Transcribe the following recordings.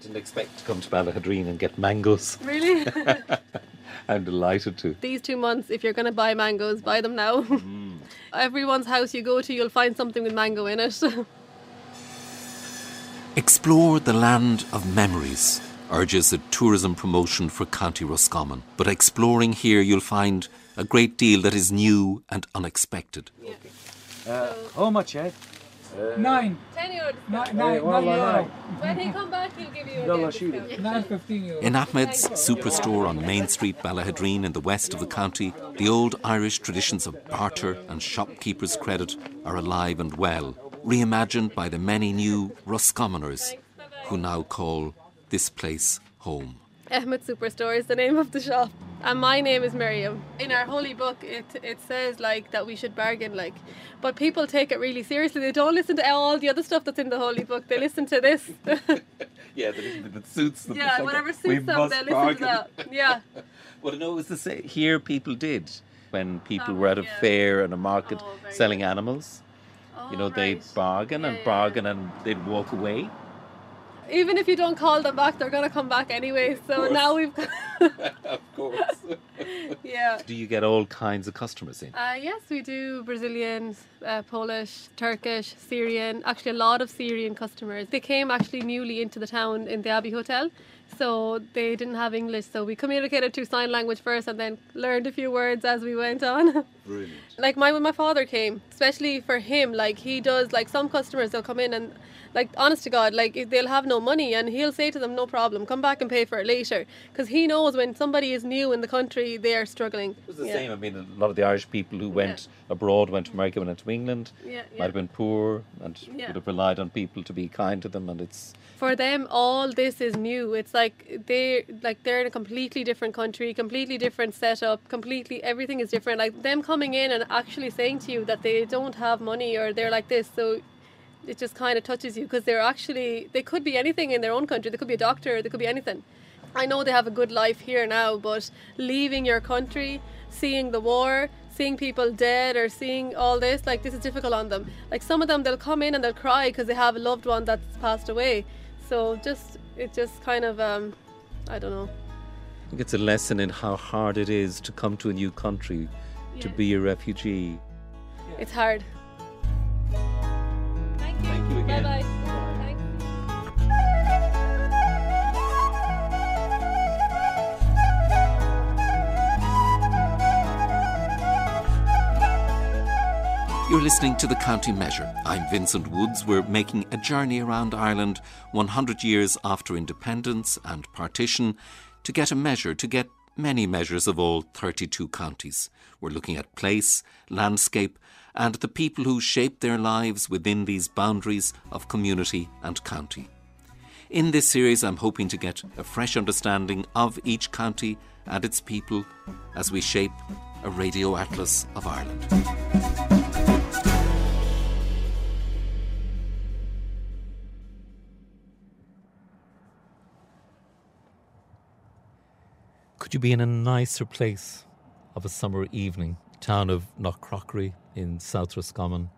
didn't expect to come to Ballaghaderreen and get mangoes. Really? I'm delighted to. These two months, if you're going to buy mangoes, buy them now. Hmm. Everyone's house you go to, you'll find something with mango in it. Explore the land of memories, urges a tourism promotion for County Roscommon. But exploring here, you'll find a great deal that is new and unexpected. Uh, how much, Ed? Nine. Ten euros. Nine, nine, nine euro. When he come back, he'll give you a discount. Nine fifteen euro. In Ahmed's superstore on Main Street, Ballaghaderreen, in the west of the county, the old Irish traditions of barter and shopkeeper's credit are alive and well, reimagined by the many new Roscommoners who now call this place home. Ahmed Superstore is the name of the shop. And my name is Miriam. In our holy book, it, it says like that we should bargain, like, but people take it really seriously. They don't listen to all the other stuff that's in the holy book. They listen to this. Yeah, that, that suits them. yeah, whatever suits them, they listen to that. Yeah. Well, no, it was the same. Here, people did when people oh, were at a yeah. fair and a market Oh, selling good. animals. you know, Oh, they'd right. bargain and Yeah, yeah, bargain and they'd walk away. Even if you don't call them back, they're gonna come back anyway. So now we've, of course. yeah. Do you get all kinds of customers in? Uh, yes, we do Brazilian, uh, Polish, Turkish, Syrian. Actually, a lot of Syrian customers. They came actually newly into the town in the Abbey Hotel, so they didn't have English. So we communicated through sign language first, and then learned a few words as we went on. Brilliant. like my when my father came, especially for him, like he does. Like some customers, they'll come in and, like honest to God, like they'll have no money, and he'll say to them, "No problem, come back and pay for it later," because he knows when somebody is new in the country, they are struggling. It was the Yeah. same. I mean, a lot of the Irish people who went abroad, went to America, went to England, Yeah, might have been poor and Yeah. would have relied on people to be kind to them. And it's for them all this is new it's like they like they're in a completely different country completely different setup completely everything is different like them coming in and actually saying to you that they don't have money or they're like this so it just kind of touches you because they're actually they could be anything in their own country. They could be a doctor they could be anything. I know they have a good life here now but leaving your country seeing the war seeing people dead or seeing all this like this is difficult on them. Like some of them they'll come in and they'll cry because they have a loved one that's passed away. So just it just kind of um i don't know. I think it's a lesson in how hard it is to come to a new country, to be a refugee. it's hard thank you, Thank you again. bye bye You're listening to the County Measure. I'm Vincent Woods. We're making a journey around Ireland 100 years after independence and partition to get a measure, to get many measures of all 32 counties. We're looking at place, landscape, and the people who shape their lives within these boundaries of community and county. In this series, I'm hoping to get a fresh understanding of each county and its people as we shape a radio atlas of Ireland. Could you be in a nicer place of a summer evening? Town of Knockcroghery in South Roscommon.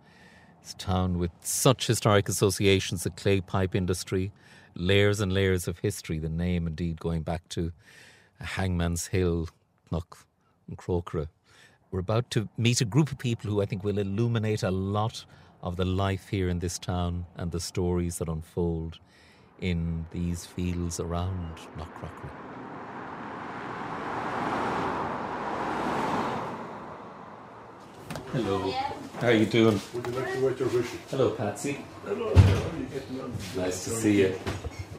It's a town with such historic associations, the clay pipe industry, layers and layers of history, the name indeed going back to Hangman's Hill, Knock and. We're about to meet a group of people who I think will illuminate a lot of the life here in this town and the stories that unfold in these fields around Knockcroghery. Hello. How are you doing? Would you like to write your wishes? Hello, Patsy. Hello. Nice to see you.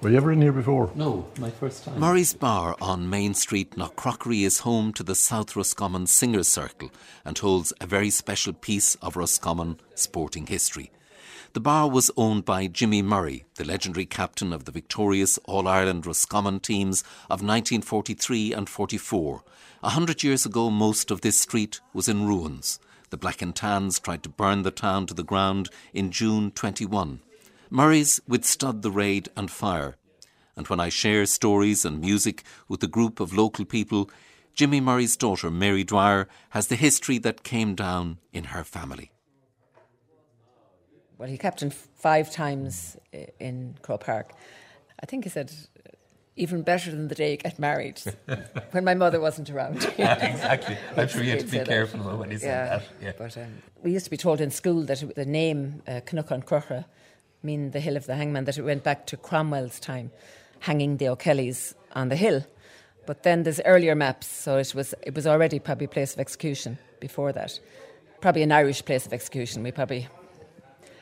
Were you ever in here before? No, my first time. Murray's Bar on Main Street, Knockcroghery, is home to the South Roscommon Singers Circle and holds a very special piece of Roscommon sporting history. The bar was owned by Jimmy Murray, the legendary captain of the victorious All Ireland Roscommon teams of 1943 and 44. A hundred years ago, most of this street was in ruins. The Black and Tans tried to burn the town to the ground in June 21. Murray's withstood the raid and fire. And when I share stories and music with a group of local people, Jimmy Murray's daughter, Mary Dwyer, has the history that came down in her family. Well, he captained five times eh, in Croke Park. I think he said, even better than the day you get married, when my mother wasn't around. exactly. I'm sure you had to be say that. careful when you said yeah. that. Yeah. But um, we used to be told in school that the name uh, Cnuchan Crugha, mean the hill of the hangman, that it went back to Cromwell's time, hanging the O'Kellys on the hill. But then there's earlier maps, so it was it was already probably place of execution before that. Probably an Irish place of execution. We probably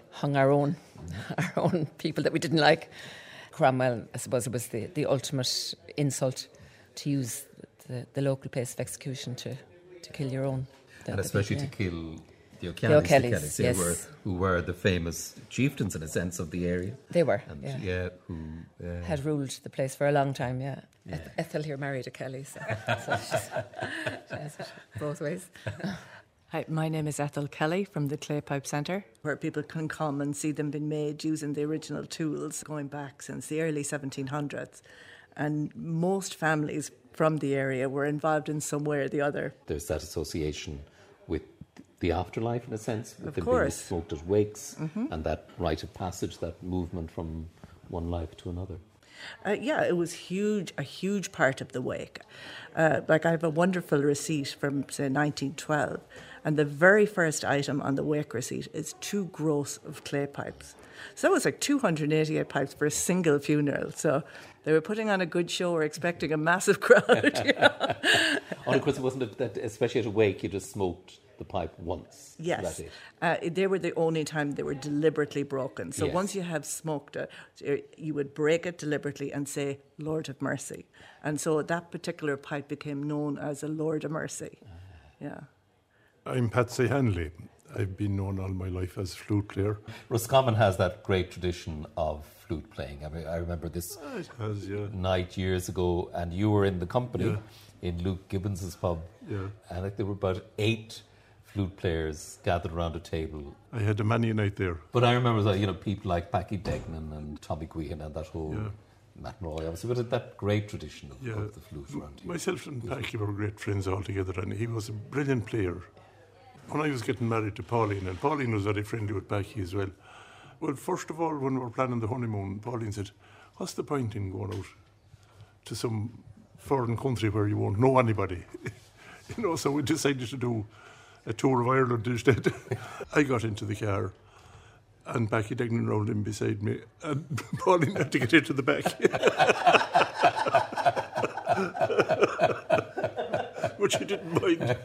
hung our own our own people that we didn't like. Cromwell, I suppose it was the, the ultimate insult to use the, the local place of execution to, to kill your own. The- and the especially people, to kill the The O'Kellys, O'Kellys, O'Kellys, yeah, yes. were, who were the famous chieftains in a sense of the area. They were, and yeah. who uh, had ruled the place for a long time, yeah. Eth- Ethel here married a Kelly, so, so she's, she has it both ways. Hi, my name is Ethel Kelly from the Clay Pipe Centre, where people can come and see them being made using the original tools going back since the early 1700s. And most families from the area were involved in some way or the other. there's that association with the afterlife in a sense, with Of them course. being smoked at wakes, and that rite of passage, that movement from one life to another. Uh, yeah, it was huge, a huge part of the wake. Uh, like I have a wonderful receipt from say 1912, and the very first item on the wake receipt is two gross of clay pipes. So that was like 288 pipes for a single funeral. So they were putting on a good show, or expecting a massive crowd. you know. Oh, of course, it wasn't that, especially at a wake, you just smoked the pipe once. Yes, uh, they were the only time they were deliberately broken. So Yes. once you have smoked it, you would break it deliberately and say, "Lord of mercy," and so that particular pipe became known as a Lord of mercy. Ah. Yeah. I'm Patsy Hanley. I've been known all my life as a flute player. Roscommon has that great tradition of flute playing. I mean, I remember this ah, It has, yeah. night years ago, and you were in the company Yeah. in Luke Gibbons's pub. Yeah. And like there were about eight flute players gathered around a table. I had a many night there. But I remember that, you know, people like Packy Duignan and Tommy Guihen and that whole Yeah. Matt Roy, obviously, but that great tradition of, Yeah. of the flute around here. Myself and Packy were great friends altogether, and he was a brilliant player. When I was getting married to Pauline, and Pauline was very friendly with Packy as well. Well, first of all, when we were planning the honeymoon, Pauline said, What's the point in going out to some foreign country where you won't know anybody? you know, so we decided to do a tour of Ireland instead. I got into the car. And Packy Duignan rolled in beside me, and Pauline had to get into the back. but she didn't mind.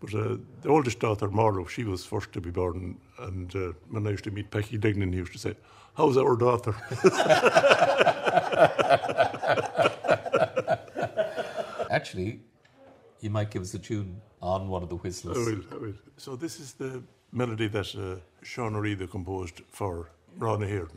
But uh, the oldest daughter, Marlo, she was first to be born. And uh, when I used to meet Packy Duignan, he used to say, How's our daughter? Actually, you might give us a tune on one of the I whistles. will, I will. So this is the melody that uh, Sean O'Reilly composed for Ron Ahern.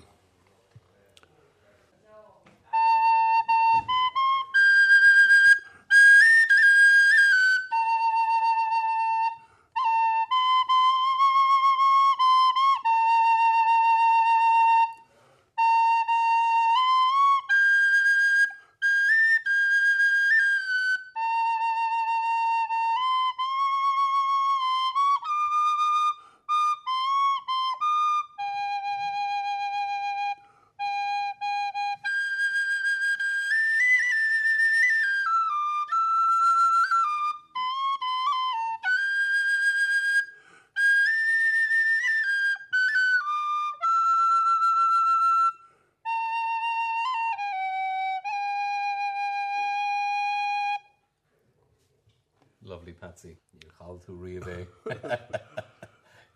Lovely, Patsy. You called to Rio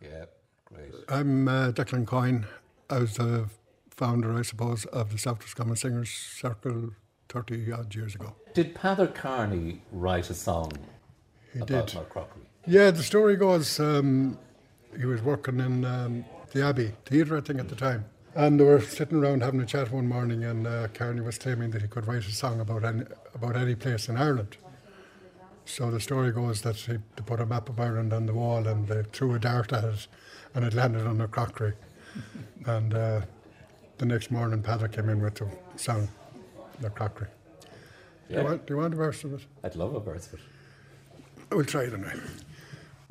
Yeah, great. I'm uh, Declan Coyne. I was the founder, I suppose, of the South Roscommon Singers Circle 30 odd years ago. Did Peadar Kearney write a song He about did. Knockcroghery? Yeah, the story goes um, he was working in um, the Abbey Theatre, I think, at the time. And they were sitting around having a chat one morning, and uh, Kearney was claiming that he could write a song about any, about any place in Ireland. So the story goes that he, they put a map of Ireland on the wall and they threw a dart at it, and it landed on a crockery. and uh, the next morning, Peadar came in with the song, The Crockery. Do, Yeah. you want, do you want a verse of it? I'd love a verse of it. We'll try it anyway.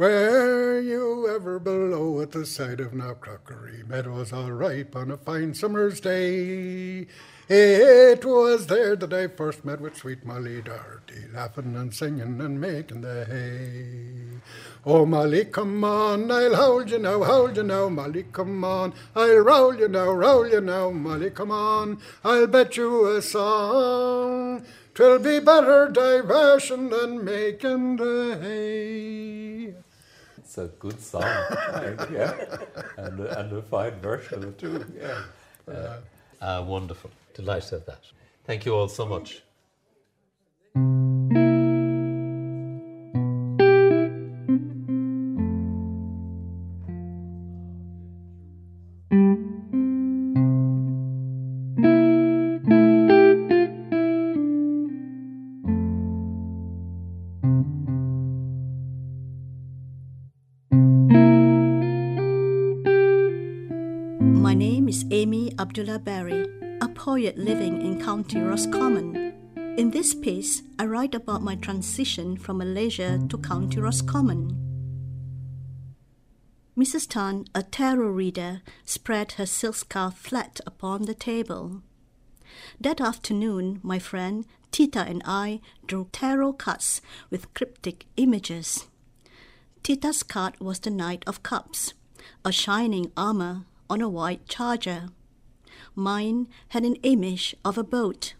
Were you ever below at the side of Knockcroghery? Meadows all ripe on a fine summer's day. It was there that I first met with sweet Molly Doherty, laughing and singing and making the hay. Oh, Molly, come on, I'll hold you now, hold you now, Molly, come on. I'll roll you now, roll you now, Molly, come on. I'll bet you a song. Twill be better diversion than making the hay. It's a good song, yeah, and, and a fine version of it too. Yeah, uh, uh, wonderful. Delighted at that. Thank you all so much. County Roscommon. In this piece, I write about my transition from Malaysia to County Roscommon. Mrs. Tan, a tarot reader, spread her silk scarf flat upon the table. That afternoon, my friend Tita and I drew tarot cards with cryptic images. Tita's card was the Knight of Cups, a shining armor on a white charger. Mine had an image of a boat.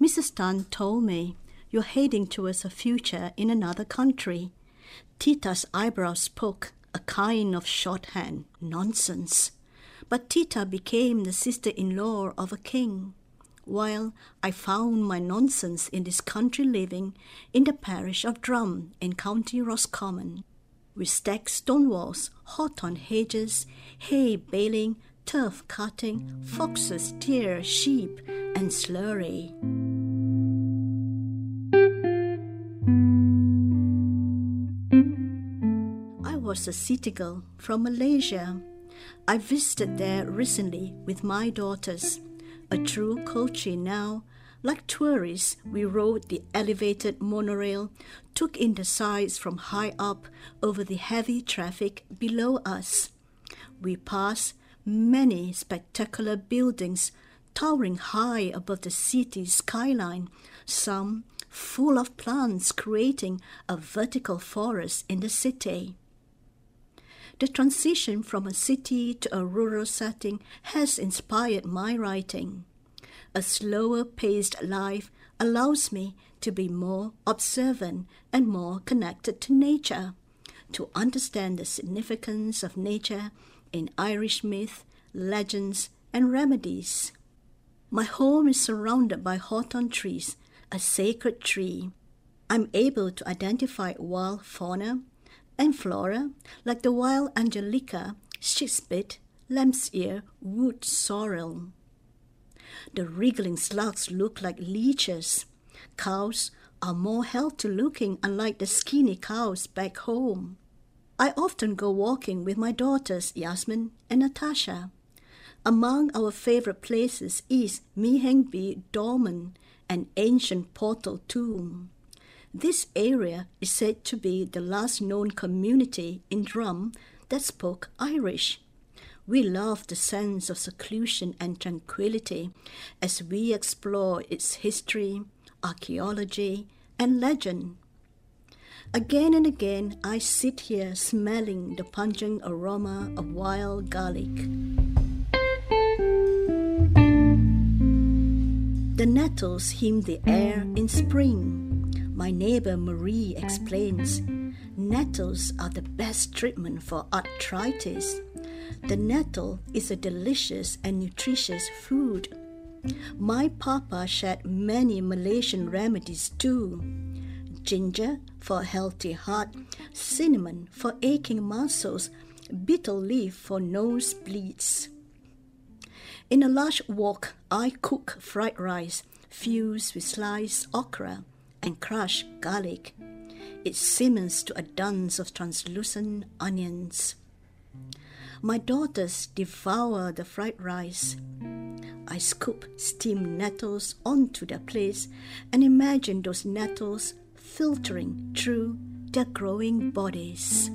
Mrs. Tan told me, You're heading towards a future in another country. Tita's eyebrows spoke a kind of shorthand nonsense. But Tita became the sister in law of a king, while I found my nonsense in this country living in the parish of Drum in County Roscommon. We stacked stone walls, hawthorn hedges, hay baling, turf cutting, foxes, deer, sheep, and slurry. I was a city girl from Malaysia. I visited there recently with my daughters. A true culture now. Like tourists, we rode the elevated monorail, took in the sights from high up over the heavy traffic below us. We passed many spectacular buildings towering high above the city's skyline, some full of plants creating a vertical forest in the city. The transition from a city to a rural setting has inspired my writing. A slower paced life allows me to be more observant and more connected to nature, to understand the significance of nature in Irish myth, legends, and remedies. My home is surrounded by hawthorn trees, a sacred tree. I'm able to identify wild fauna and flora like the wild angelica, sheepsbit, lamb's ear, wood sorrel. The wriggling slugs look like leeches. Cows are more healthy looking, unlike the skinny cows back home. I often go walking with my daughters Yasmin and Natasha. Among our favorite places is Mihengbi Dolmen, an ancient portal tomb. This area is said to be the last known community in Drum that spoke Irish. We love the sense of seclusion and tranquility as we explore its history, archaeology, and legend. Again and again, I sit here smelling the pungent aroma of wild garlic. The nettles hymn the air in spring. My neighbor Marie explains nettles are the best treatment for arthritis. The nettle is a delicious and nutritious food. My papa shared many Malaysian remedies too ginger for a healthy heart, cinnamon for aching muscles, betel leaf for nosebleeds. In a large wok, I cook fried rice fused with sliced okra and crushed garlic. It simmers to a dance of translucent onions. My daughters devour the fried rice. I scoop steamed nettles onto their plates and imagine those nettles filtering through their growing bodies.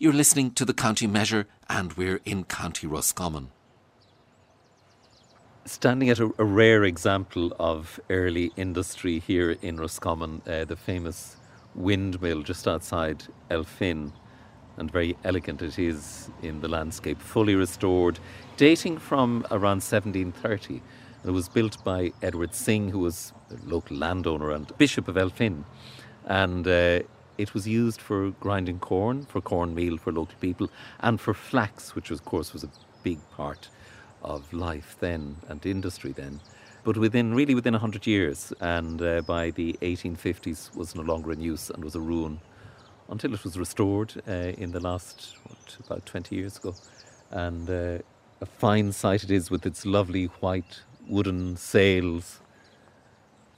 You're listening to the County Measure, and we're in County Roscommon. Standing at a, a rare example of early industry here in Roscommon, uh, the famous windmill just outside Elphin, and very elegant it is in the landscape, fully restored, dating from around 1730. It was built by Edward Synge, who was a local landowner and Bishop of Elphin. And uh, it was used for grinding corn, for cornmeal for local people, and for flax, which of course was a big part of life then and industry then. But within really within 100 years, and uh, by the 1850s was no longer in use and was a ruin until it was restored uh, in the last, what, about 20 years ago. And uh, a fine sight it is with its lovely white wooden sails.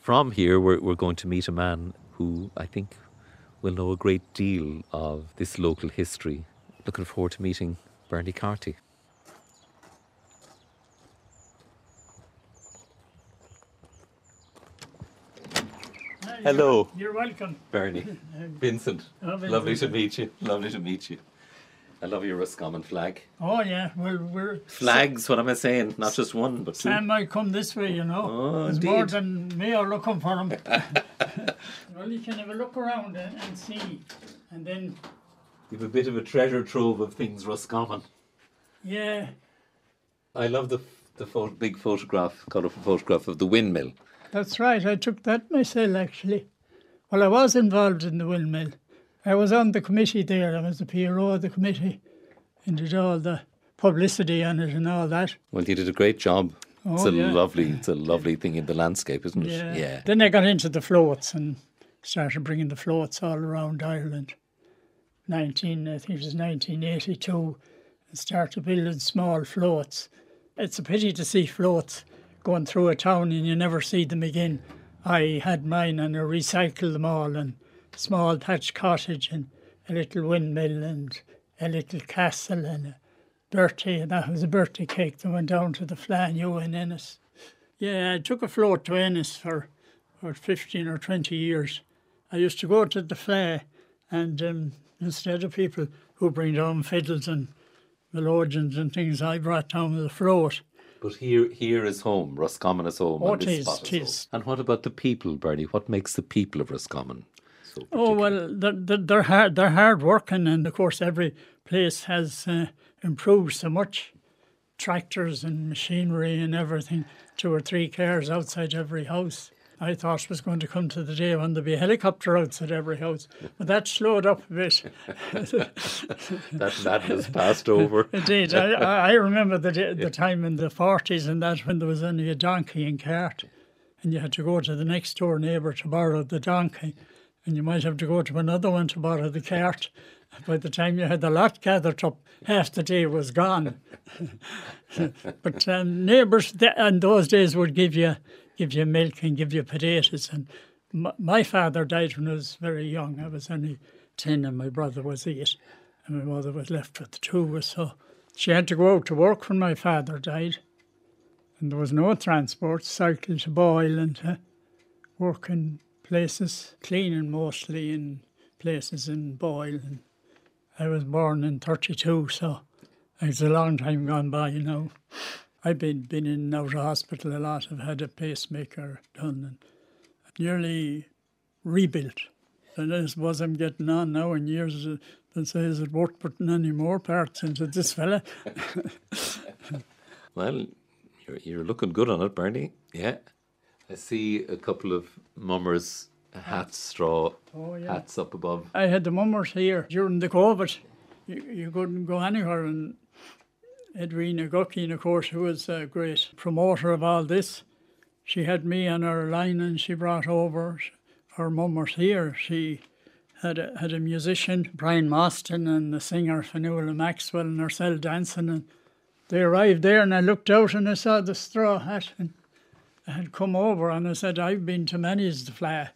From here, we're, we're going to meet a man who I think will know a great deal of this local history. Looking forward to meeting Bernie Carty. Hello. You're welcome. Bernie. Vincent. Oh, Vincent. Lovely to meet you. Lovely to meet you. I love your Roscommon flag. Oh yeah, well we're Flags, what am I saying? Not just one, but two. Sam might come this way, you know. Oh, There's more than me are looking for him. well, you can have a look around and, and see, and then You've a bit of a treasure trove of things Roscommon. yeah, I love the the big photograph, colourful photograph of the windmill. That's right. I took that myself actually. Well, I was involved in the windmill. I was on the committee there. I was the PRO of the committee, and did all the publicity on it and all that. Well, you did a great job. Oh, it's a yeah. lovely, it's a lovely thing in the landscape, isn't it? Yeah. Then I got into the floats and started bringing the floats all around Ireland. 19, I think it was 1982, and started building small floats. It's a pity to see floats going through a town and you never see them again. I had mine and I recycled them all and small thatched cottage and a little windmill and a little castle and a birthday. And that was a birthday cake that went down to the Fleadh Nua in Ennis. Yeah, I took a float to Ennis for, for 15 or 20 years. I used to go to the fair and um, instead of people who bring down fiddles and melodeons and things, I brought down the float. But here, here is home. Roscommon is home. Oh, and this tis, spot is home. And what about the people, Bernie? What makes the people of Roscommon so Oh well, they're, they're, they're hard. They're hard working, and of course, every place has uh, improved so much. Tractors and machinery and everything. Two or three cars outside every house. I thought it was going to come to the day when there'd be a helicopter outside every house, but that slowed up a bit. that madness passed over? Indeed, I, I remember the day- the time in the forties and that when there was only a donkey and cart, and you had to go to the next door neighbour to borrow the donkey, and you might have to go to another one to borrow the cart. By the time you had the lot gathered up, half the day was gone. but um, neighbours th- in those days would give you give you milk and give you potatoes. And m- my father died when I was very young. I was only ten, and my brother was eight, and my mother was left with the two. So she had to go out to work when my father died, and there was no transport. Cycle to Boyle and to work in places, cleaning mostly in places in Boyle. And I was born in 32, so it's a long time gone by now. I've been, been in and out of hospital a lot. I've had a pacemaker done and nearly rebuilt. And I suppose I'm getting on now in years uh, that say, is it worth putting any more parts into this fella? Well, you're, you're looking good on it, Bernie. Yeah. I see a couple of mummers hats, straw Oh, yeah. hats up above. I had the mummers here during the COVID. You, you couldn't go anywhere. And Edwina Guckian, of course, who was a great promoter of all this, she had me on her line and she brought over her mum was here. She had a, had a musician, Brian Moston, and the singer Fionnuala Maxwell and herself dancing. And they arrived there and I looked out and I saw the straw hat and I had come over and I said, I've been to many's the fly.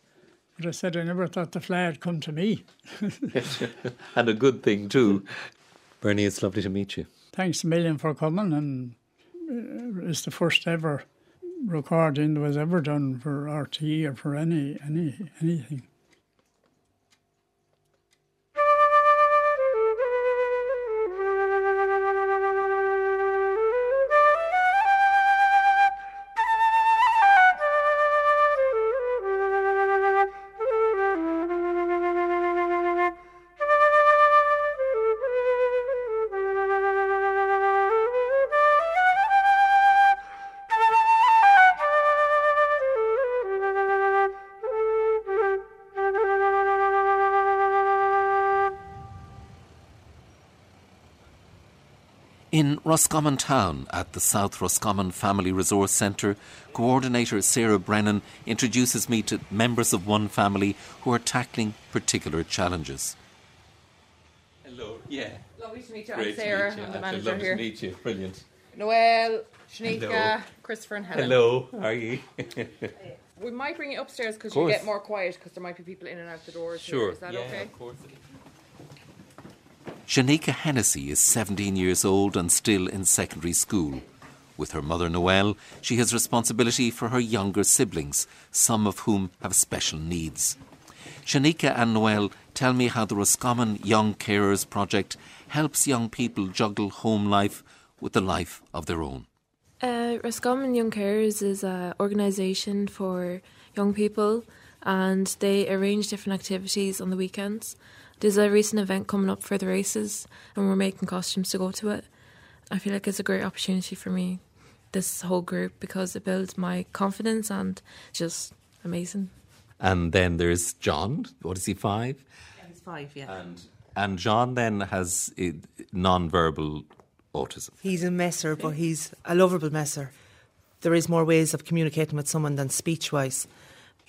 But I said, I never thought the fly had come to me. and a good thing, too. Bernie, it's lovely to meet you. Thanks a million for coming, and uh, it's the first ever recording that was ever done for RTE or for any any anything. Roscommon Town at the South Roscommon Family Resource Centre, coordinator Sarah Brennan introduces me to members of one family who are tackling particular challenges. Hello, yeah. Lovely to meet you. Great I'm Sarah. I'm the manager Lovely here. to meet you. Brilliant. Noel, Shanika, Christopher, and Helen. Hello, oh. how are you? We might bring you upstairs because Of you get more quiet because there might be people in and out the doors. sure. Is that yeah, okay? of course. Shanika Hennessy is 17 years old and still in secondary school. With her mother Noelle, she has responsibility for her younger siblings, some of whom have special needs. Shanika and Noelle tell me how the Roscommon Young Carers Project helps young people juggle home life with the life of their own. Uh, Roscommon Young Carers is an organisation for young people and they arrange different activities on the weekends. There's a recent event coming up for the races and we're making costumes to go to it. I feel like it's a great opportunity for me, this whole group, because it builds my confidence and just amazing. And then there's John. What is he, five? Yeah, He's five, yeah. And and John then has non-verbal autism. He's a messer, but he's a lovable messer. There is more ways of communicating with someone than speech wise.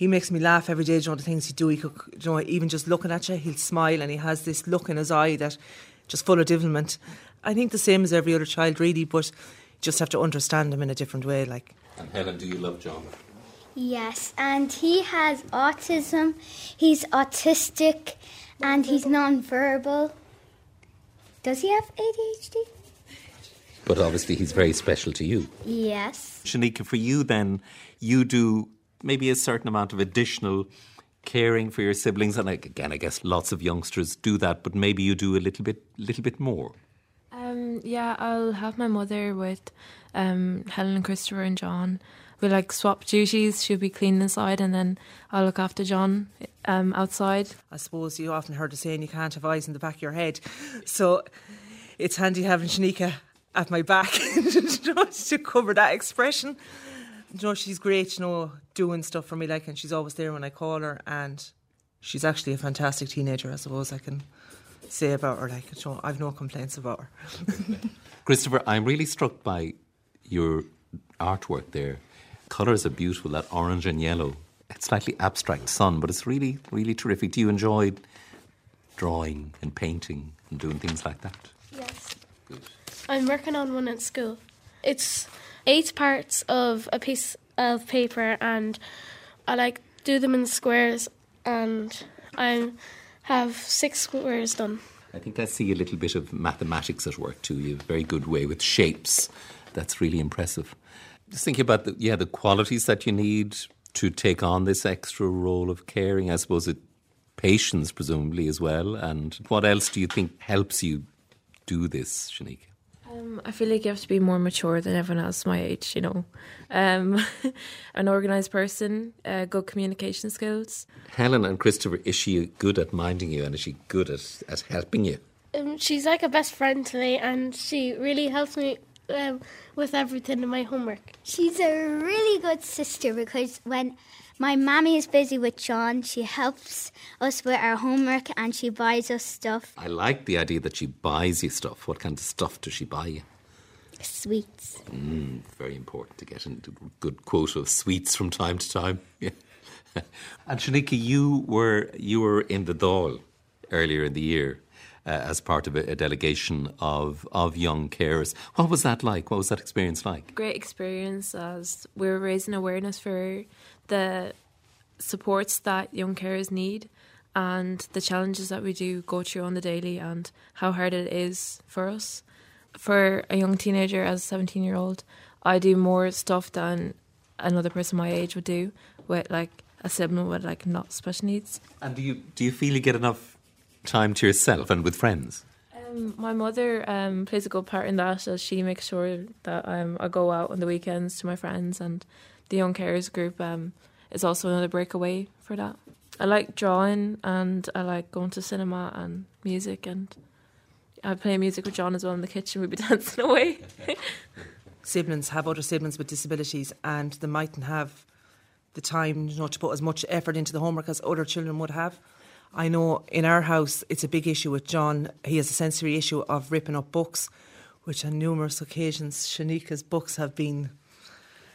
He makes me laugh every day, you know, the things he do. He could, you know, even just looking at you, he'll smile and he has this look in his eye that just full of devilment. I think the same as every other child, really, but you just have to understand him in a different way. Like, And Helen, do you love John? Yes, and he has autism. He's autistic and he's non-verbal. Does he have ADHD? But obviously, he's very special to you. Yes. Shanika, for you then, you do maybe a certain amount of additional caring for your siblings, and like, again, I guess lots of youngsters do that, but maybe you do a little bit, little bit more. Um, yeah, I'll have my mother with um, Helen and Christopher and John. We like swap duties. She'll be cleaning inside, and then I'll look after John um, outside. I suppose you often heard the saying you can't have eyes in the back of your head. So it's handy having Shanika at my back to cover that expression. You know, she's great, you know, doing stuff for me, like, and she's always there when I call her. And she's actually a fantastic teenager, I suppose I can say about her. Like, you know, I've no complaints about her. Christopher, I'm really struck by your artwork there. Colours are beautiful, that orange and yellow. It's slightly abstract sun, but it's really, really terrific. Do you enjoy drawing and painting and doing things like that? Yes. I'm working on one at school. It's eight parts of a piece of paper, and I like do them in squares, and I have six squares done. I think I see a little bit of mathematics at work too. You have a very good way with shapes. That's really impressive. Just thinking about the yeah the qualities that you need to take on this extra role of caring. I suppose it patience presumably as well. And what else do you think helps you do this, Shanika? Um, I feel like you have to be more mature than everyone else my age, you know. Um, an organised person, uh, good communication skills. Helen and Christopher, is she good at minding you and is she good at, at helping you? Um, she's like a best friend to me, and she really helps me um, with everything in my homework. She's a really good sister because when my mammy is busy with John, she helps us with our homework and she buys us stuff. I like the idea that she buys you stuff. What kind of stuff does she buy you? Sweets. Mm, very important to get into a good quota of sweets from time to time. Yeah. and Shanika, you were you were in the Dáil earlier in the year uh, as part of a, a delegation of of young carers. What was that like? What was that experience like? Great experience as we were raising awareness for the supports that young carers need and the challenges that we do go through on the daily and how hard it is for us. For a young teenager as a 17 year old, I do more stuff than another person my age would do with like a sibling with like not special needs. And do you do you feel you get enough time to yourself and with friends? Um, my mother um, plays a good part in that as she makes sure that um, I go out on the weekends to my friends and the young carers group um, is also another breakaway for that. I like drawing and I like going to cinema and music and I play music with John as well in the kitchen. We'd be dancing away. siblings have other siblings with disabilities and they mightn't have the time you know, to put as much effort into the homework as other children would have. I know in our house it's a big issue with John. He has a sensory issue of ripping up books. which on numerous occasions Shanika's books have been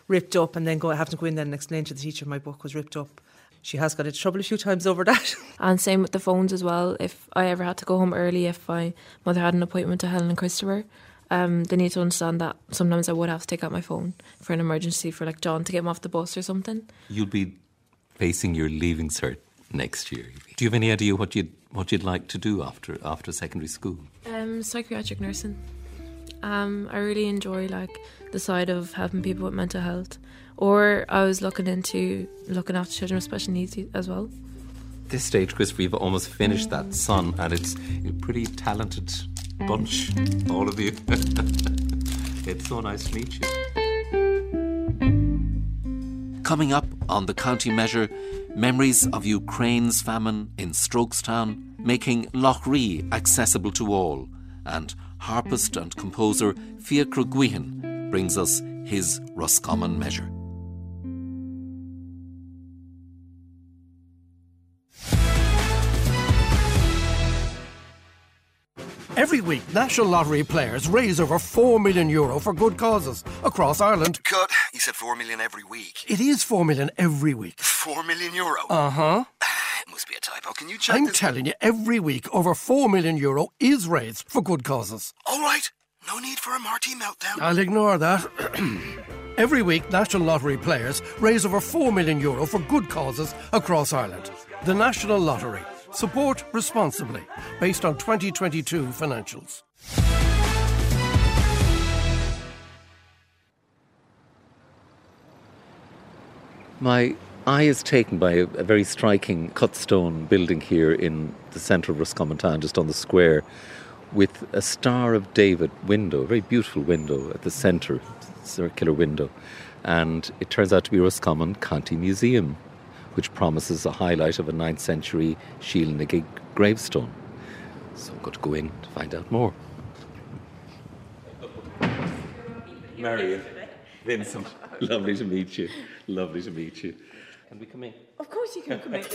ripped up and then go have to go in there and explain to the teacher my book was ripped up. She has got into trouble a few times over that. and same with the phones as well. If I ever had to go home early, if my mother had an appointment to Helen and Christopher, um, they need to understand that sometimes I would have to take out my phone for an emergency for like John to get him off the bus or something. You'll be facing your leaving cert next year. Do you have any idea what you'd what you'd like to do after after secondary school? Um, psychiatric nursing. Um, I really enjoy like the side of helping people with mental health. Or I was looking into looking after children with special needs as well. This stage, Chris, we've almost finished that son, and it's a pretty talented bunch, all of you. it's so nice to meet you. Coming up on the county measure, memories of Ukraine's famine in Strokestown, making Lough Ree accessible to all, and harpist and composer Fiachra Guihan brings us his Roscommon measure. Every week, National Lottery players raise over 4 million euro for good causes across Ireland. Cut. You said 4 million every week. It is 4 million every week. 4 million euro? Uh huh. It must be a typo. Can you check I'm this? telling you, every week, over 4 million euro is raised for good causes. All right. No need for a Marty meltdown. I'll ignore that. Every week, National Lottery players raise over 4 million euro for good causes across Ireland. The National Lottery. Support responsibly, based on 2022 financials. My eye is taken by a, very striking cut stone building here in the centre of Roscommon town, just on the square, with a Star of David window, a very beautiful window at the centre, circular window. And it turns out to be Roscommon County Museum, which promises a highlight of a 9th century Síle na gCig gravestone. So I'm going to go in to find out more. Marion, Vincent, lovely to meet you. Lovely to meet you. Can we come in? Of course you can come in.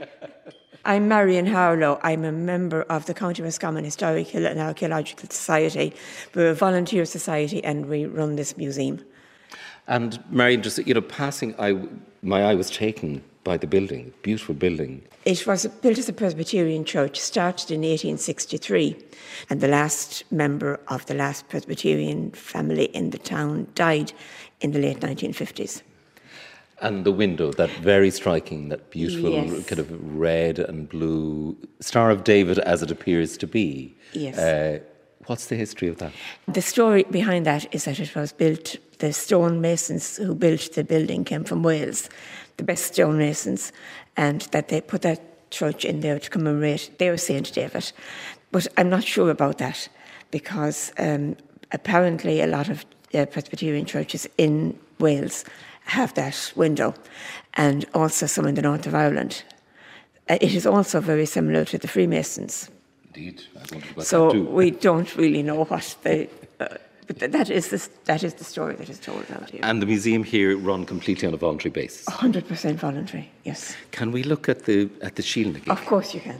I'm Marion Harlow. I'm a member of the County Roscommon Historical and Archaeological Society. We're a volunteer society and we run this museum. And Marion, just you know, passing, I my eye was taken by the building, beautiful building. It was built as a Presbyterian church, started in 1863, and the last member of the last Presbyterian family in the town died in the late 1950s. And the window, that very striking, that beautiful Yes. kind of red and blue Star of David as it appears to be. Yes. Uh, what's the history of that? The story behind that is that it was built, the stonemasons who built the building came from Wales, the best stonemasons, and that they put that church in there to commemorate their Saint David. But I'm not sure about that because um, apparently a lot of uh, Presbyterian churches in Wales have that window, and also some in the north of Ireland. Uh, It is also very similar to the Freemasons. Indeed, I wondered about So we don't really know what the. Uh, but th- that is the that is the story that is told out here. And the museum here run completely on a voluntary basis. Hundred percent voluntary. Yes, Can we look at the at the na gCig? of course you can.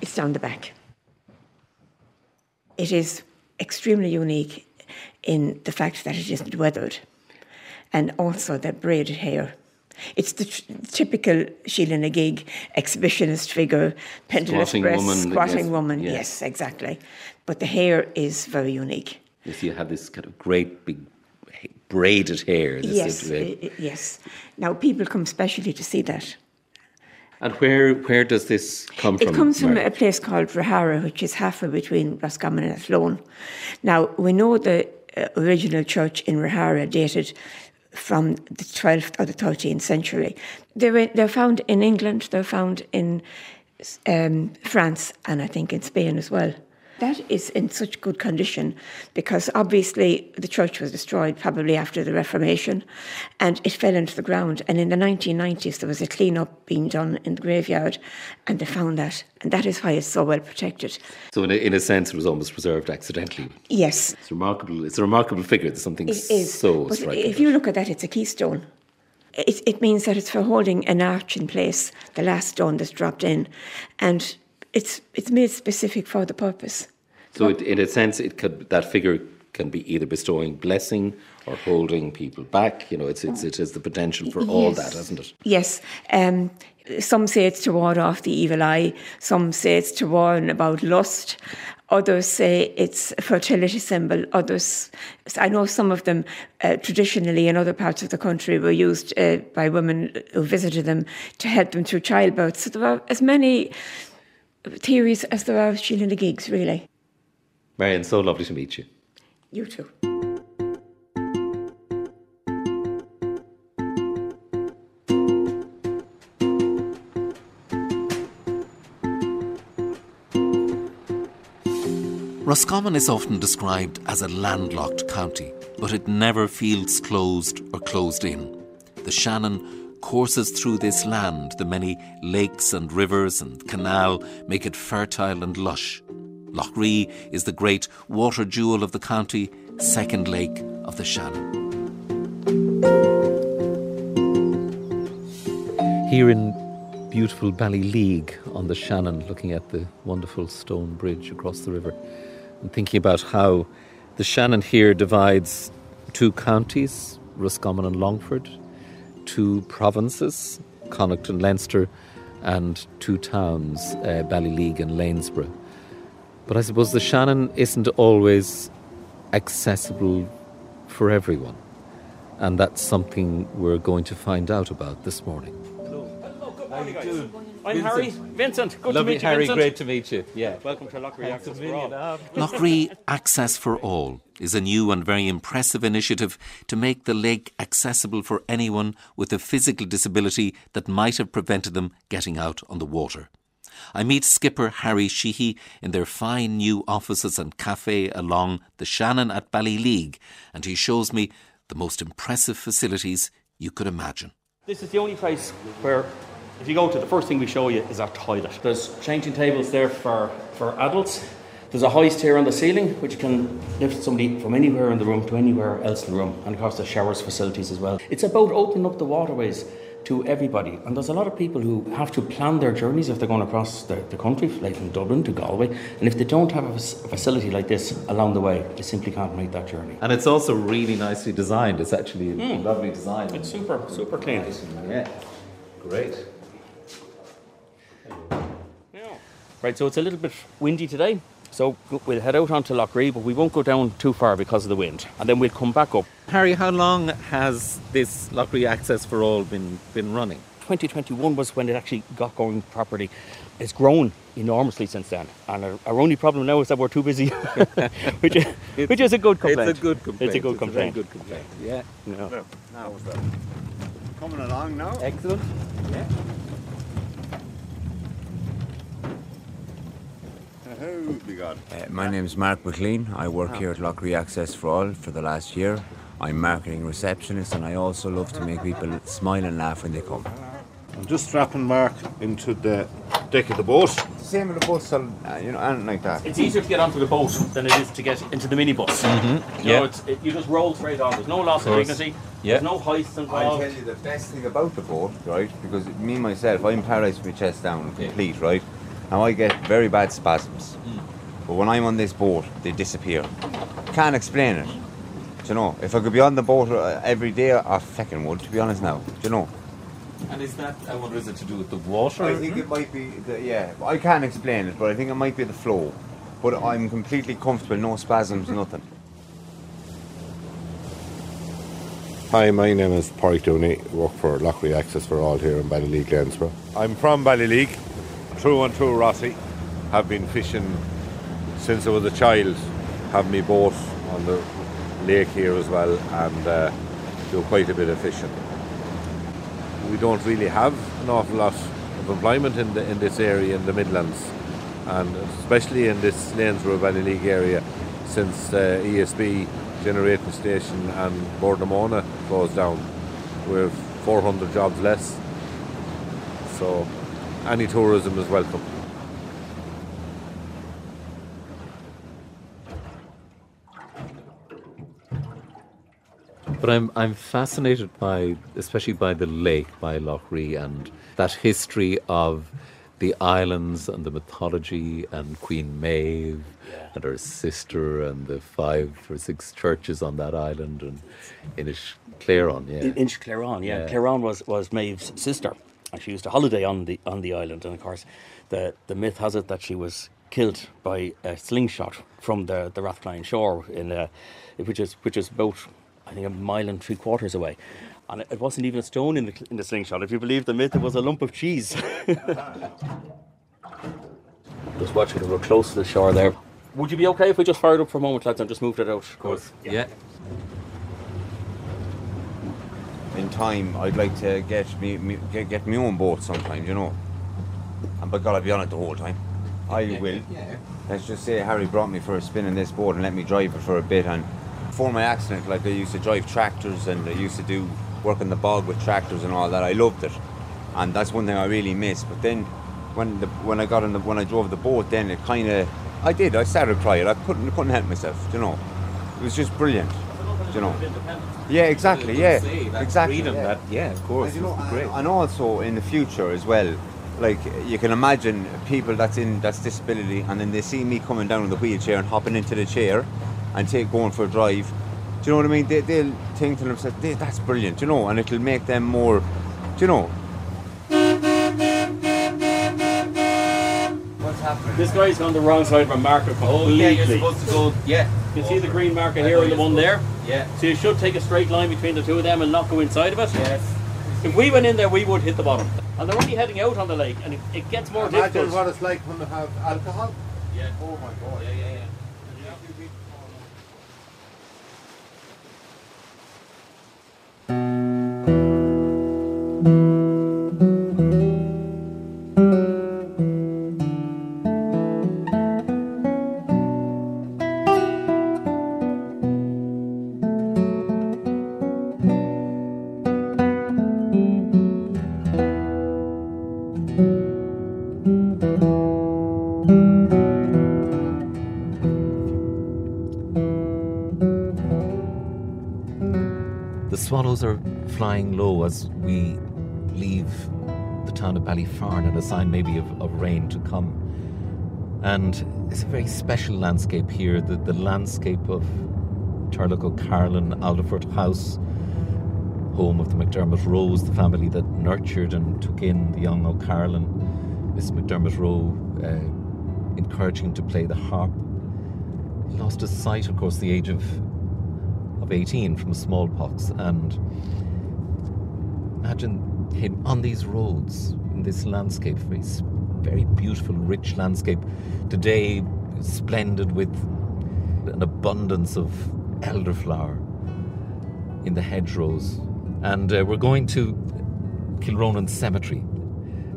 It's down the back. It is extremely unique in the fact that it isn't weathered, and also the braided hair. It's the tr- typical Sheila na gig exhibitionist figure, pendulous Squatting breasts, woman, squatting yes, woman. yes. Yes, exactly. But the hair is very unique. Yes, you have this kind of great big braided hair. This Yes, is, i- i- yes. Now people come specially to see that. and where where does this come from? It comes from a place called Rahara, which is halfway between Roscommon and Athlone. Now, we know the uh, original church in Rahara dated from the 12th or the 13th century. They were, they're found in England, they're found in um, France, and I think in Spain as well. That is in such good condition because obviously the church was destroyed probably after the Reformation and it fell into the ground. And in the 1990s, there was a clean up being done in the graveyard and they found that. And that is why it's so well protected. So in a, in a sense, it was almost preserved accidentally. Yes, It's remarkable. It's a remarkable figure. There's something it is. so but striking. if you look at that, it's a keystone. It, it means that it's for holding an arch in place, the last stone that's dropped in. And it's, it's made specific for the purpose. So, it, in a sense, it could that figure can be either bestowing blessing or holding people back. You know, it's, it's it has the potential for all that, hasn't it? Yes. Um, some say it's to ward off the evil eye. Some say it's to warn about lust. Others say it's a fertility symbol. Others, I know some of them uh, traditionally in other parts of the country were used uh, by women who visited them to help them through childbirth. So there are as many theories as there are Sheela na gigs, really. Marion, so lovely to meet you. You too. Roscommon is often described as a landlocked county, but it never feels closed or closed in. The Shannon courses through this land. The many lakes and rivers and canal make it fertile and lush. Lough Ree is the great water jewel of the county, second lake of the Shannon. Here in beautiful Ballyleague on the Shannon, looking at the wonderful stone bridge across the river, and thinking about how the Shannon here divides two counties, Roscommon and Longford, two provinces, Connacht and Leinster, and two towns, uh, Ballyleague and Lanesborough. But I suppose the Shannon isn't always accessible for everyone. And that's something we're going to find out about this morning. I'm Harry. Vincent, good Lovely, to meet you, Harry. Vincent. Great to meet you. Yeah. Welcome to Lough Ree Access for. All. Lough Ree Access for All is a new and very impressive initiative to make the lake accessible for anyone with a physical disability that might have prevented them getting out on the water. I meet skipper Harry Sheehy in their fine new offices and cafe along the Shannon at Ballyleague, and he shows me the most impressive facilities you could imagine. This is the only place where, if you go to, the first thing we show you is our toilet. There's changing tables there for, for adults. There's a hoist here on the ceiling, which can lift somebody from anywhere in the room to anywhere else in the room. And of course, there's showers facilities as well. It's about opening up the waterways to everybody. And there's a lot of people who have to plan their journeys if they're going across the, the country, like from Dublin to Galway. And if they don't have a, a facility like this along the way, they simply can't make that journey. And it's also really nicely designed. It's actually a hmm. lovely design. It's super, super clean. Yeah. Great. Right, so it's a little bit windy today. So we'll head out onto Lough Ree, but we won't go down too far because of the wind. And then we'll come back up. Harry, how long has this Lough Ree Access for All been, been running? 2021 was when it actually got going properly. It's grown enormously since then. And our, our only problem now is that we're too busy, which, is, which is a good complaint. It's a good complaint. It's a good It's complaint. very good complaint. Yeah. Yeah. Now is that coming along now? Excellent. Yeah. Who we got? Uh, my name is Mark McLean. I work here at Lough Ree Access for All for the last year. I'm marketing receptionist and I also love to make people smile and laugh when they come. I'm just strapping Mark into the deck of the boat. Same with the bus, uh, you know, and like that. It's easier to get onto the boat than it is to get into the minibus. Mhm, You know, yeah. it's, it, you just roll straight on. There's no loss of, course. dignity. Yeah. There's no hoists I'll tell you the best thing about the boat, right? Because me myself, I'm paralysed with my chest down, complete, right? Now I get very bad spasms. But when I'm on this boat, they disappear. Can't explain it. Do you know? If I could be on the boat uh, every day, I fucking would, to be honest now. Do you know? And is that, I wonder, is it to do with the water? I think it might be, the, yeah. I can't explain it, but I think it might be the flow. But I'm completely comfortable, no spasms, nothing. Hi, my name is Páric Dooney. Work for Lough Ree Access for All here in Ballyleague, Lanesborough. I'm from Ballyleague, through and through Rossie. Have been fishing since I was a child. Have me boat on the lake here as well and uh, do quite a bit of fishing. We don't really have an awful lot of employment in, the, in this area in the Midlands and especially in this Lanesborough Ballyleague area since uh, ESB generating station and Bord na Móna closed down. We have 400 jobs less. So any tourism is welcome. But I'm I'm fascinated by, especially by the lake, by Lough Ree, and that history of the islands and the mythology and Queen Maeve Yeah. and her sister and the five or six churches on that island and Inish Claron, yeah. In, in Claron, yeah. Yeah. Claron was, was Maeve's sister, and she used to holiday on the on the island. And of course, the the myth has it that she was killed by a slingshot from the the Rathcline shore, in uh, which is which is about I think a mile and three quarters away. And it- it wasn't even a stone in the in the slingshot. If you believe the myth, it was a lump of cheese. just watching it real close to the shore there. Would you be okay if we just fired up for a moment, lads, and just moved it out? Of course. Yeah. In time, I'd like to get me, me get, get my own boat sometime, you know. And by God, I'll be on it the whole time. I will. Let's just say Harry brought me for a spin in this boat and let me drive it for a bit. And before my accident, like I used to drive tractors and I used to do work in the bog with tractors and all that. I loved it, and that's one thing I really miss. But then, when the when I got in the when I drove the boat, then it kind of I did. I started crying. I couldn't couldn't help myself. You know, it was just brilliant. You know. Yeah, exactly. Yeah, exactly. freedom yeah. that- yeah, of course, And, you know, great. and also in the future as well, like you can imagine people that's in that's disability, and then they see me coming down in the wheelchair and hopping into the chair, and take going for a drive. Do you know what I mean? They, they'll think to themselves, "They- "That's brilliant," you know, and it'll make them more, do you know. What's happening? This guy's on the wrong side of a marker completely. yeah, you're supposed to go. Yeah. You see the green marker here and the one there? Yeah. So you should take a straight line between the two of them and not go inside of it? Yes. If we went in there, we would hit the bottom. And they're only heading out on the lake, and it, it gets more Imagine difficult. what it's like when they have alcohol. Yeah. Oh my God. Yeah, yeah, yeah. Flying low as we leave the town of Ballyfarn, a sign maybe of, of rain to come. And it's a very special landscape here, the, the landscape of Turlough O'Carolan, Alderford House, home of the McDermott Roes, the family that nurtured and took in the young O'Carolan. Miss McDermott Roe uh, encouraging him to play the harp. He lost his sight, of course, the age of of 18 from smallpox and imagine him on these roads in this landscape this very beautiful rich landscape. Today splendid with an abundance of elderflower in the hedgerows. And uh, we're going to Kilronan Cemetery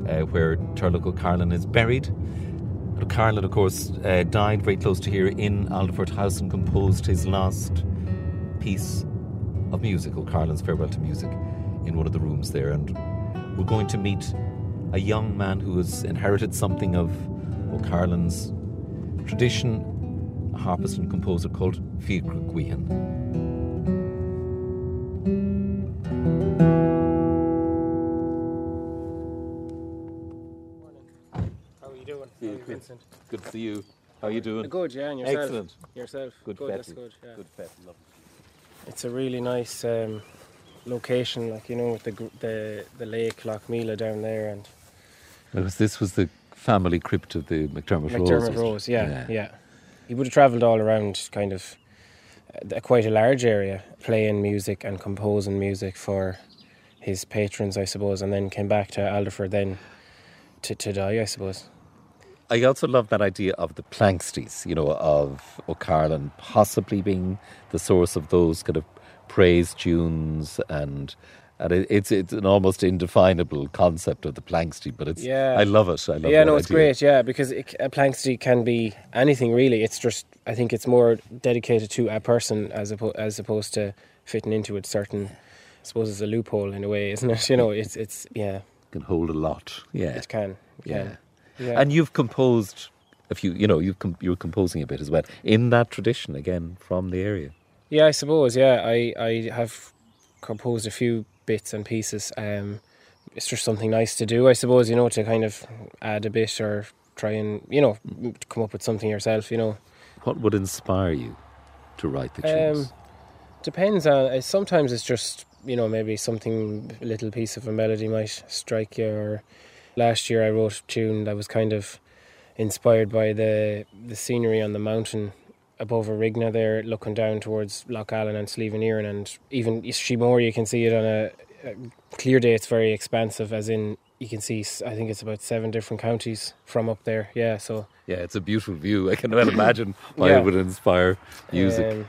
uh, where Turlough O'Carolan is buried. O'Carolan of course uh, died very close to here in Alderford House and composed his last piece of music, O'Carolan's Farewell to Music, in one of the rooms there. And we're going to meet a young man who has inherited something of O'Carolan's tradition, a harpist and composer called Fiachra Guihen. How are you doing? Yeah, How are you, good. Vincent? Good to see you. How are you doing? Good, yeah, and yourself? Excellent. Yourself? Good, Good, that's good, yeah. Good fettle, lovely. It's a really nice um, location, like you know, with the the the lake Lough Meelagh down there, and Because this was the family crypt of the McDermott, Roes. McDermott wasn't? Roes. Yeah, yeah, He would have travelled all around, kind of, uh, quite a large area, playing music and composing music for his patrons, I suppose, and then came back to Alderford then to to die, I suppose. I also love that idea of the Planxties, you know, of O'Carolan possibly being the source of those kind of praise tunes and and it, it's it's an almost indefinable concept of the Planxty, but it's Yeah, I love it. I love yeah, no, it's idea. great. Yeah, because it, a Planxty can be anything really. It's just I think it's more dedicated to a person as oppo- as opposed to fitting into a Certain, I suppose it's a loophole in a way, isn't it? You know, it's it's yeah, can hold a lot. Yeah, it can. It Yeah. can. yeah. And you've composed a few, you know, you've com- you're composing a bit as well in that tradition again from the area. Yeah, I suppose. Yeah, I I have composed a few bits and pieces. Um, it's just something nice to do, I suppose. You know, to kind of add a bit or try and you know come up with something yourself. You know, what would inspire you to write the tunes? Um, depends on. Sometimes it's just you know maybe something a little piece of a melody might strike you. Or last year I wrote a tune that was kind of inspired by the the scenery on the mountain above Arigna there, looking down towards Lough Allen and Slieve and even Sheemore. You can see it on a, a clear day. It's very expansive, as in you can see. I think it's about seven different counties from up there. Yeah, so yeah, it's a beautiful view. I can well imagine why yeah. it would inspire music. Um,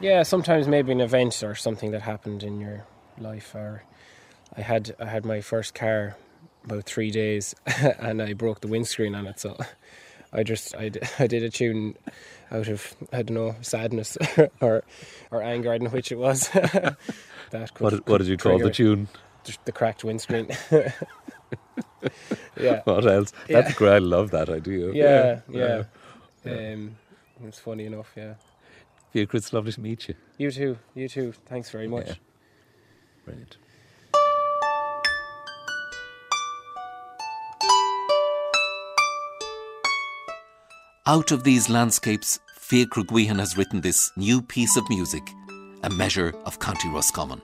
yeah, sometimes maybe an event or something that happened in your life. Or I had I had my first car about three days, and I broke the windscreen on it. So I just I, I did a tune out of I don't know sadness or or anger. I don't know which it was. that could, what, did, what did you call the tune? Just the cracked windscreen. yeah. What else? That's yeah. great. I love that idea. Yeah, yeah. yeah. Um, it's funny enough. Yeah. Yeah, Chris, lovely to meet you. You too. You too. Thanks very much. Yeah. Brilliant. Out of these landscapes, Fiachra Guihen has written this new piece of music, a measure of County Roscommon.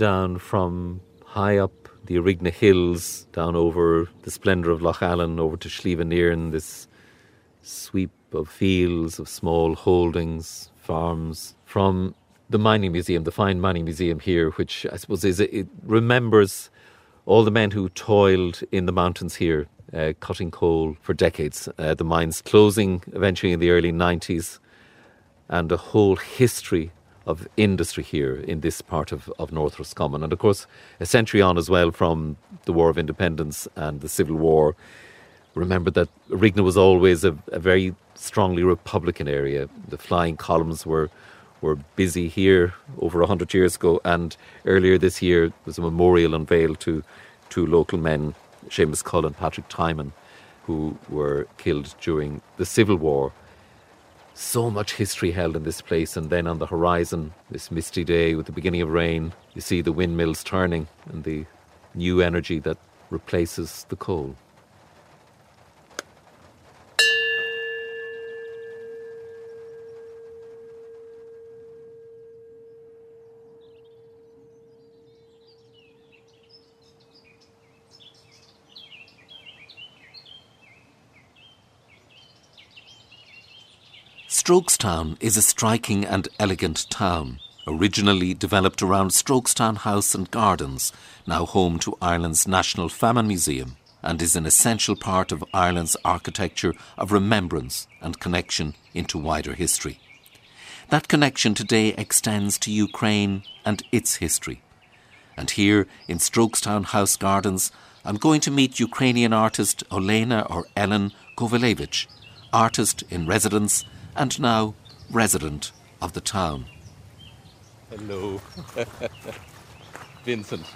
Down from high up the Arigna Hills, down over the splendour of Loch Allen, over to Slieve in this sweep of fields, of small holdings, farms, from the mining museum, the fine mining museum here, which I suppose is it remembers all the men who toiled in the mountains here, uh, cutting coal for decades. Uh, the mines closing eventually in the early 90s, and a whole history of industry here in this part of, of North Roscommon. And of course, a century on as well from the War of Independence and the Civil War, remember that Arigna was always a, a very strongly Republican area. The flying columns were were busy here over 100 years ago, and earlier this year there was a memorial unveiled to two local men, Seamus Cull and Patrick Timon, who were killed during the Civil War. So much history held in this place, and then on the horizon, this misty day with the beginning of rain, you see the windmills turning and the new energy that replaces the coal. Strokestown is a striking and elegant town, originally developed around Strokestown House and Gardens, now home to Ireland's National Famine Museum, and is an essential part of Ireland's architecture of remembrance and connection into wider history. That connection today extends to Ukraine and its history. And here in Strokestown House Gardens, I'm going to meet Ukrainian artist Olena or Ellen Kovalevich, artist in residence and now resident of the town. Hello. Vincent.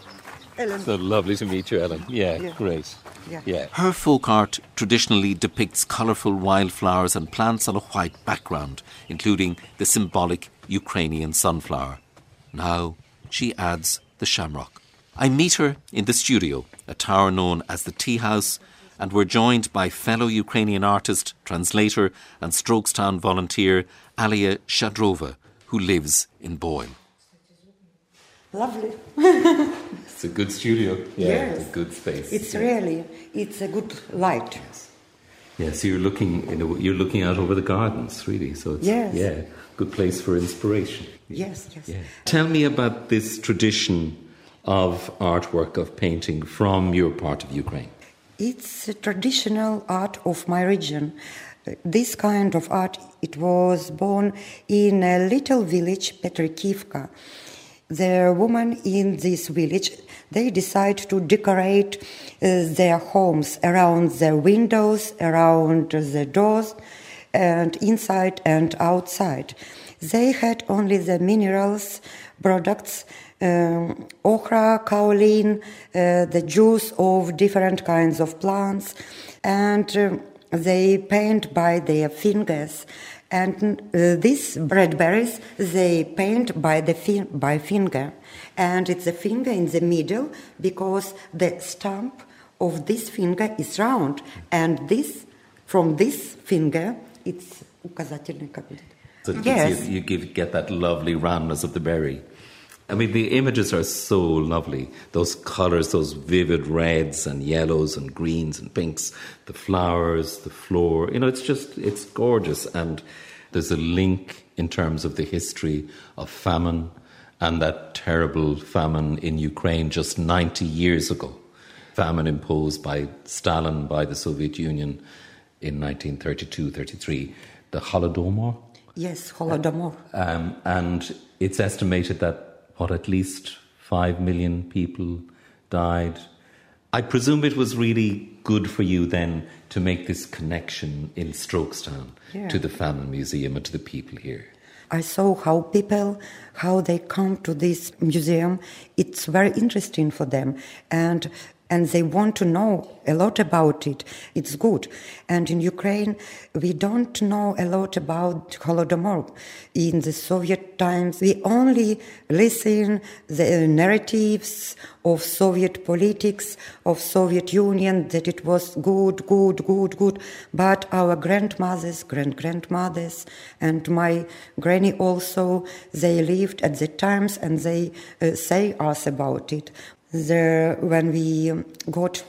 Ellen. So lovely to meet you, Ellen. Yeah, Yeah. great. Yeah. yeah. Her folk art traditionally depicts colourful wildflowers and plants on a white background, including the symbolic Ukrainian sunflower. Now she adds the shamrock. I meet her in the studio, a tower known as the Tea House, and we're joined by fellow Ukrainian artist, translator, and Strokestown volunteer Alia Shadrova, who lives in Boyle. Lovely. It's a good studio. Yeah, Yes. a good space. It's yeah. really, it's a good light. Yeah, so you're looking, you know, you're looking out over the gardens, really. So it's Yes. yeah, good place for inspiration. Yes, yes. Yeah. Tell me about this tradition of artwork of painting from your part of Ukraine. It's a traditional art of my region. This kind of art, it was born in a little village, Petrikivka. The women in this village, they decide to decorate uh, their homes around the windows, around the doors, and inside and outside. They had only the minerals products, um, ochre, kaolin, uh, the juice of different kinds of plants, and um, they paint by their fingers. And uh, these bread berries they paint by the fi- by finger, and it's a finger in the middle because the stump of this finger is round, and this from this finger it's указательный Yes. You, you give, get that lovely roundness of the berry. I mean, the images are so lovely. Those colours, those vivid reds and yellows and greens and pinks, the flowers, the floor. You know, it's just, it's gorgeous. And there's a link in terms of the history of famine and that terrible famine in Ukraine just 90 years ago. Famine imposed by Stalin, by the Soviet Union in 1932 33. The Holodomor. Yes, Holodomor. Um, and it's estimated that, what, at least five million people died. I presume it was really good for you then to make this connection in Strokestown Yeah. to the Famine Museum and to the people here. I saw how people, how they come to this museum. It's very interesting for them, and and they want to know a lot about it. It's good. And in Ukraine, we don't know a lot about Holodomor. In the Soviet times, we only listen the narratives of Soviet politics, of Soviet Union, that it was good, good, good, good. But our grandmothers, grand grandmothers, and my granny also, they lived at the times and they uh, say us about it. There, when we got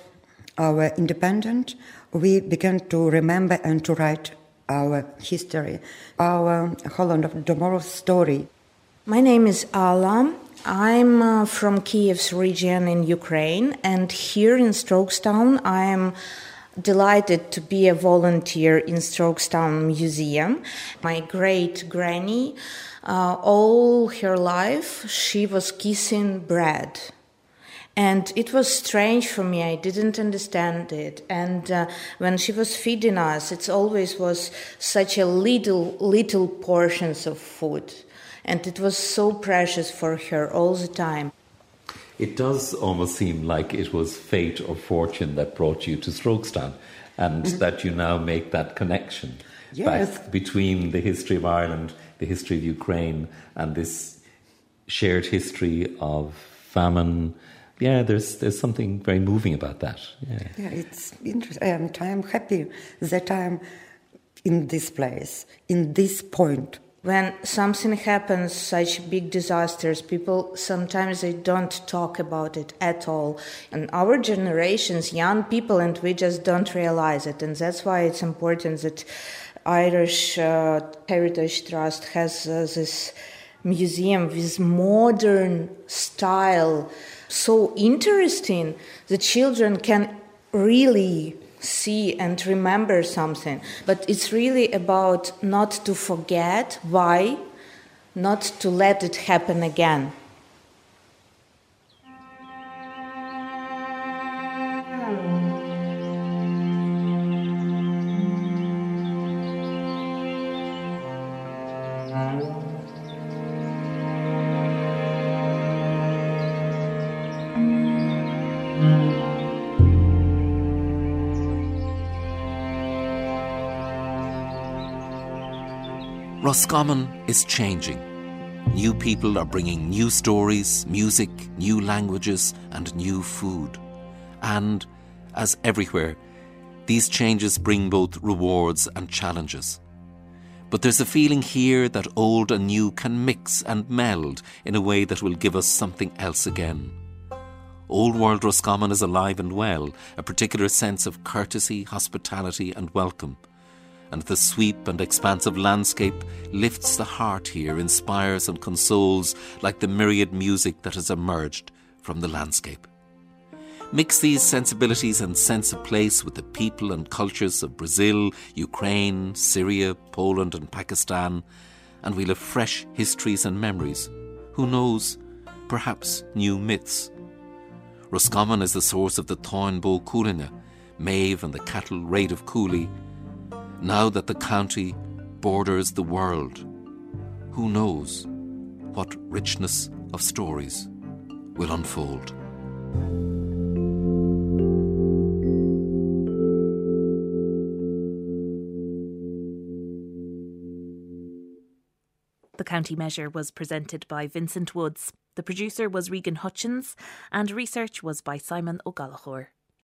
our independent, we began to remember and to write our history, our Holodomor story. My name is Ala. I'm uh, from Kiev's region in Ukraine, and here in Strokestown, I am delighted to be a volunteer in Strokestown Museum. My great granny, uh, all her life, she was kissing bread. And it was strange for me i didn't understand it and uh, when she was feeding us it always was such a little little portions of food and it was so precious for her all the time it does almost seem like it was fate or fortune that brought you to Strokestown and mm-hmm. that you now make that connection yes. back between the history of Ireland, the history of Ukraine, and this shared history of famine. Yeah, there's there's something very moving about that. Yeah, yeah it's interesting. I'm, I'm happy that I'm in this place, in this point when something happens such big disasters people sometimes they don't talk about it at all and our generations young people and we just don't realize it and that's why it's important that irish uh, heritage trust has uh, this museum with modern style so interesting the children can really see and remember something. But it's really about not to forget why, not to let it happen again. Roscommon is changing. New people are bringing new stories, music, new languages, and new food. And, as everywhere, these changes bring both rewards and challenges. But there's a feeling here that old and new can mix and meld in a way that will give us something else again. Old World Roscommon is alive and well, a particular sense of courtesy, hospitality, and welcome and the sweep and expansive landscape lifts the heart here, inspires and consoles like the myriad music that has emerged from the landscape. Mix these sensibilities and sense of place with the people and cultures of Brazil, Ukraine, Syria, Poland, and Pakistan, and we'll have fresh histories and memories. Who knows, perhaps new myths. Roscommon is the source of the Bó Cúailnge, Maeve and the cattle raid of Cooley, now that the county borders the world, who knows what richness of stories will unfold. The county measure was presented by Vincent Woods. The producer was Regan Hutchins, and research was by Simon O'Gallagher.